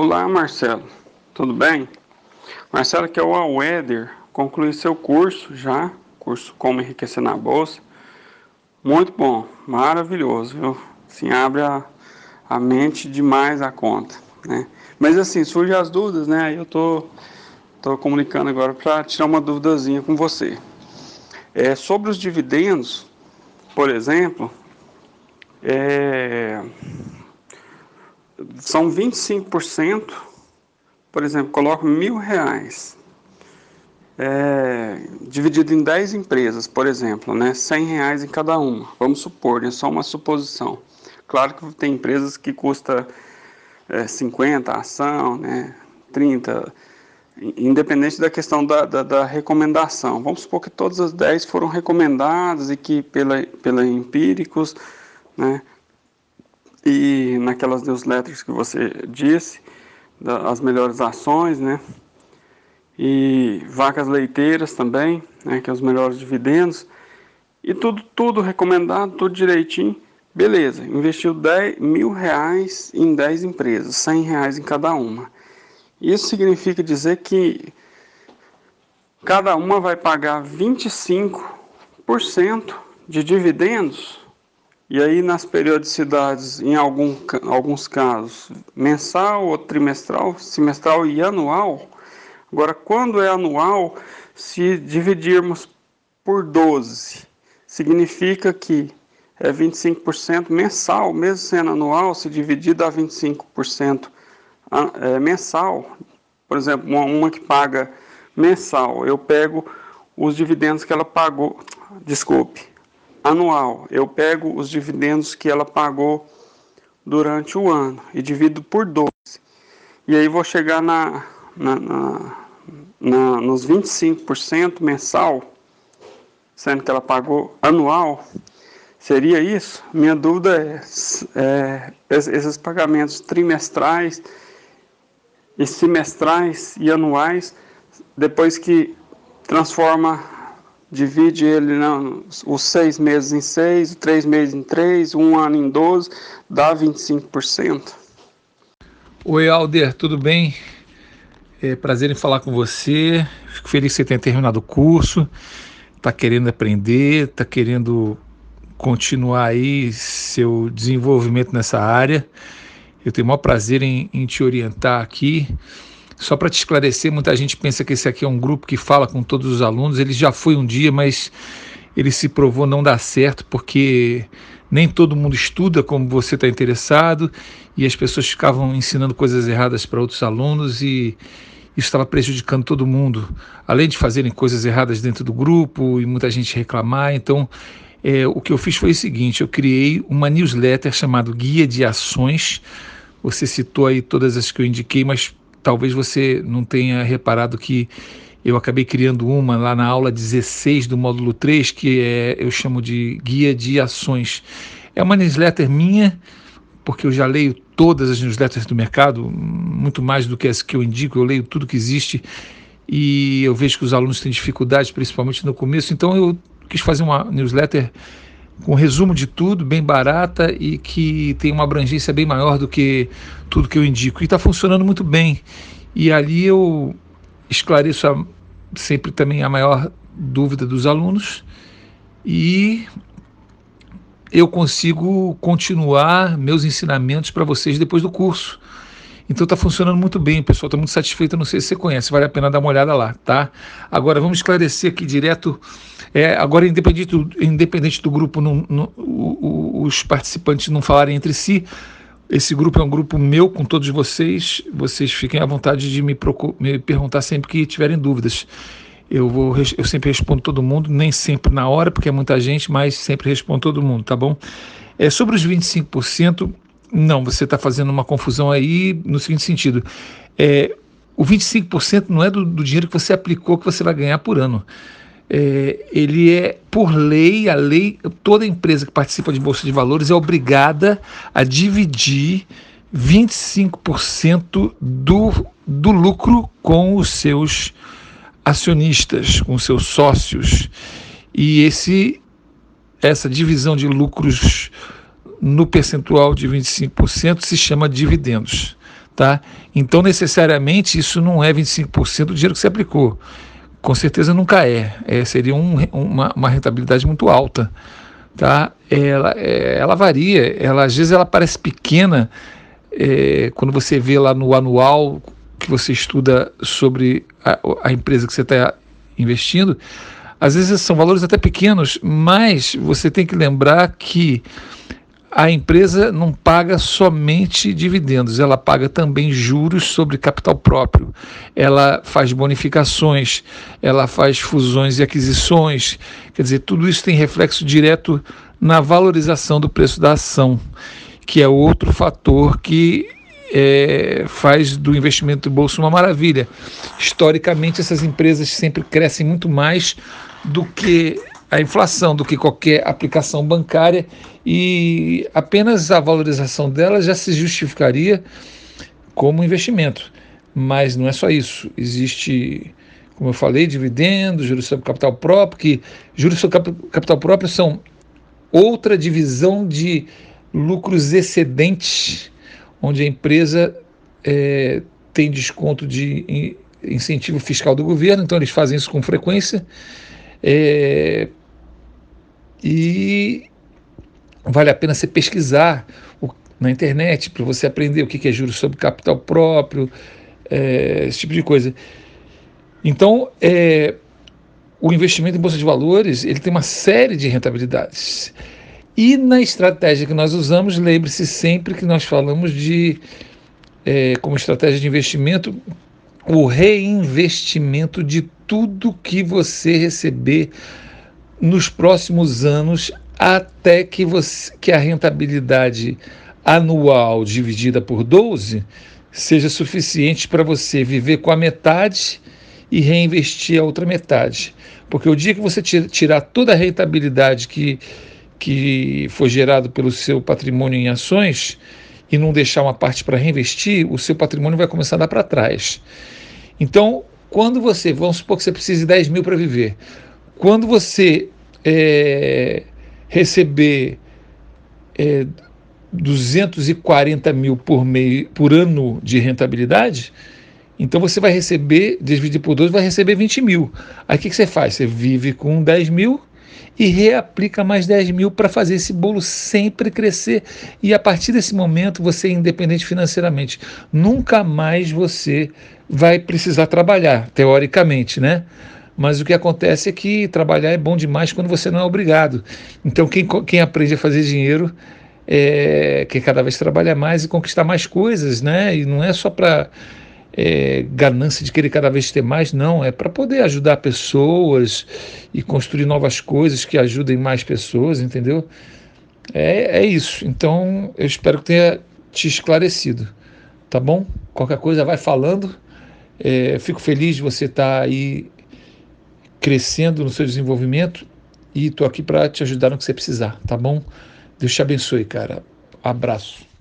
Olá, Marcelo. Tudo bem? Marcelo, que é o Aweder, concluiu seu curso já, curso Como Enriquecer na Bolsa. Muito bom, maravilhoso, viu? Assim, abre a, a mente demais a conta, né? Mas assim, surgem as dúvidas, né? Eu tô, tô comunicando agora para tirar uma duvidazinha com você. É, sobre os dividendos, por exemplo, é, são 25%, por exemplo, coloco mil reais, é, dividido em 10 empresas, por exemplo, né, 100 reais em cada uma, vamos supor, é só uma suposição. Claro que tem empresas que custa é, 50 a ação, né, 30, independente da questão da, da, da, recomendação. Vamos supor que todas as 10 foram recomendadas e que pela, pela empíricos, né, e naquelas newsletters que você disse, as melhores ações, né? E vacas leiteiras também, né? Que é os melhores dividendos. E tudo, tudo recomendado, tudo direitinho. Beleza, investiu 10 mil reais em 10 empresas, 100 reais em cada uma. Isso significa dizer que cada uma vai pagar 25% de dividendos e aí nas periodicidades, em algum, alguns casos, mensal ou trimestral, semestral e anual. Agora, quando é anual, se dividirmos por 12, significa que é 25% mensal, mesmo sendo anual, se dividir dá 25% é, mensal. Por exemplo, uma que paga mensal, eu pego os dividendos que ela pagou, desculpe, anual. Eu pego os dividendos que ela pagou durante o ano e divido por 12. E aí vou chegar na, na, na, na nos 25% mensal, sendo que ela pagou anual. Seria isso? Minha dúvida é, é esses pagamentos trimestrais e semestrais e anuais, depois que transforma divide ele não, os seis meses em seis, três meses em três, um ano em doze, dá 25%. Oi, Alder, tudo bem? É prazer em falar com você. Fico feliz que você tenha terminado o curso, está querendo aprender, está querendo continuar aí seu desenvolvimento nessa área. Eu tenho o maior prazer em, em te orientar aqui. Só para te esclarecer, muita gente pensa que esse aqui é um grupo que fala com todos os alunos. Ele já foi um dia, mas ele se provou não dar certo porque nem todo mundo estuda como você está interessado e as pessoas ficavam ensinando coisas erradas para outros alunos e isso estava prejudicando todo mundo. Além de fazerem coisas erradas dentro do grupo e muita gente reclamar, então é, o que eu fiz foi o seguinte: eu criei uma newsletter chamada Guia de Ações. Você citou aí todas as que eu indiquei, mas talvez você não tenha reparado que eu acabei criando uma lá na aula 16 do módulo 3, que é, eu chamo de guia de ações. É uma newsletter minha, porque eu já leio todas as newsletters do mercado, muito mais do que as que eu indico, eu leio tudo que existe e eu vejo que os alunos têm dificuldades, principalmente no começo, então eu quis fazer uma newsletter com resumo de tudo, bem barata e que tem uma abrangência bem maior do que tudo que eu indico. E está funcionando muito bem. E ali eu esclareço a, sempre também a maior dúvida dos alunos e eu consigo continuar meus ensinamentos para vocês depois do curso. Então está funcionando muito bem, o pessoal está muito satisfeito. Não sei se você conhece, vale a pena dar uma olhada lá, tá? Agora vamos esclarecer aqui direto. É, agora, independente do, independente do grupo, os participantes não falarem entre si, esse grupo é um grupo meu com todos vocês. Vocês fiquem à vontade de me, me perguntar sempre que tiverem dúvidas. Eu, vou, eu sempre respondo todo mundo, nem sempre na hora, porque é muita gente, mas sempre respondo todo mundo, tá bom? É, sobre os 25%, não, você está fazendo uma confusão aí no seguinte sentido. É, o 25% não é do, do, dinheiro que você aplicou que você vai ganhar por ano. É, ele é, por lei, a lei, toda empresa que participa de Bolsa de Valores é obrigada a dividir 25% do, do lucro com os seus acionistas, com os seus sócios. E esse, essa divisão de lucros no percentual de 25% se chama dividendos, Tá? Então, necessariamente, isso não é 25% do dinheiro que você aplicou. Com certeza nunca é. é seria um, uma, uma, rentabilidade muito alta. Tá? Ela, é, ela varia, ela, às vezes ela parece pequena é, quando você vê lá no anual que você estuda sobre a, a empresa que você está investindo. Às vezes são valores até pequenos, mas você tem que lembrar que a empresa não paga somente dividendos, ela paga também juros sobre capital próprio. Ela faz bonificações, ela faz fusões e aquisições. Quer dizer, tudo isso tem reflexo direto na valorização do preço da ação, que é outro fator que é, faz do investimento do bolso uma maravilha. Historicamente, essas empresas sempre crescem muito mais do que a inflação do que qualquer aplicação bancária e apenas a valorização dela já se justificaria como investimento. Mas não é só isso. Existe, como eu falei, dividendos, juros sobre capital próprio, que juros sobre capital próprio são outra divisão de lucros excedentes, onde a empresa é, tem desconto de incentivo fiscal do governo, então eles fazem isso com frequência. É, e vale a pena você pesquisar na internet para você aprender o que é juros sobre capital próprio, é, esse tipo de coisa. Então, é, o investimento em bolsa de valores ele tem uma série de rentabilidades. E na estratégia que nós usamos, lembre-se sempre que nós falamos de, é, como estratégia de investimento, o reinvestimento de tudo que você receber nos próximos anos até que, você, que a rentabilidade anual dividida por 12 seja suficiente para você viver com a metade e reinvestir a outra metade. Porque o dia que você tirar toda a rentabilidade que, que foi gerado pelo seu patrimônio em ações e não deixar uma parte para reinvestir, o seu patrimônio vai começar a dar para trás. Então, quando você, vamos supor que você precise de 10 mil para viver, quando você é, receber é, 240 mil por, meio, por ano de rentabilidade, então você vai receber, dividir por 12, vai receber 20 mil. Aí o que, que você faz? Você vive com 10 mil e reaplica mais 10 mil para fazer esse bolo sempre crescer. E a partir desse momento você é independente financeiramente. Nunca mais você vai precisar trabalhar, teoricamente, né? Mas o que acontece é que trabalhar é bom demais quando você não é obrigado. Então, quem, quem aprende a fazer dinheiro é, quer cada vez trabalhar mais e conquistar mais coisas, né? E não é só para é, ganância de querer cada vez ter mais, não. É para poder ajudar pessoas e construir novas coisas que ajudem mais pessoas, entendeu? É, é isso. Então, eu espero que tenha te esclarecido. Tá bom? Qualquer coisa, vai falando. É, fico feliz de você estar tá aí crescendo no seu desenvolvimento e estou aqui para te ajudar no que você precisar, tá bom? Deus te abençoe, cara. Abraço.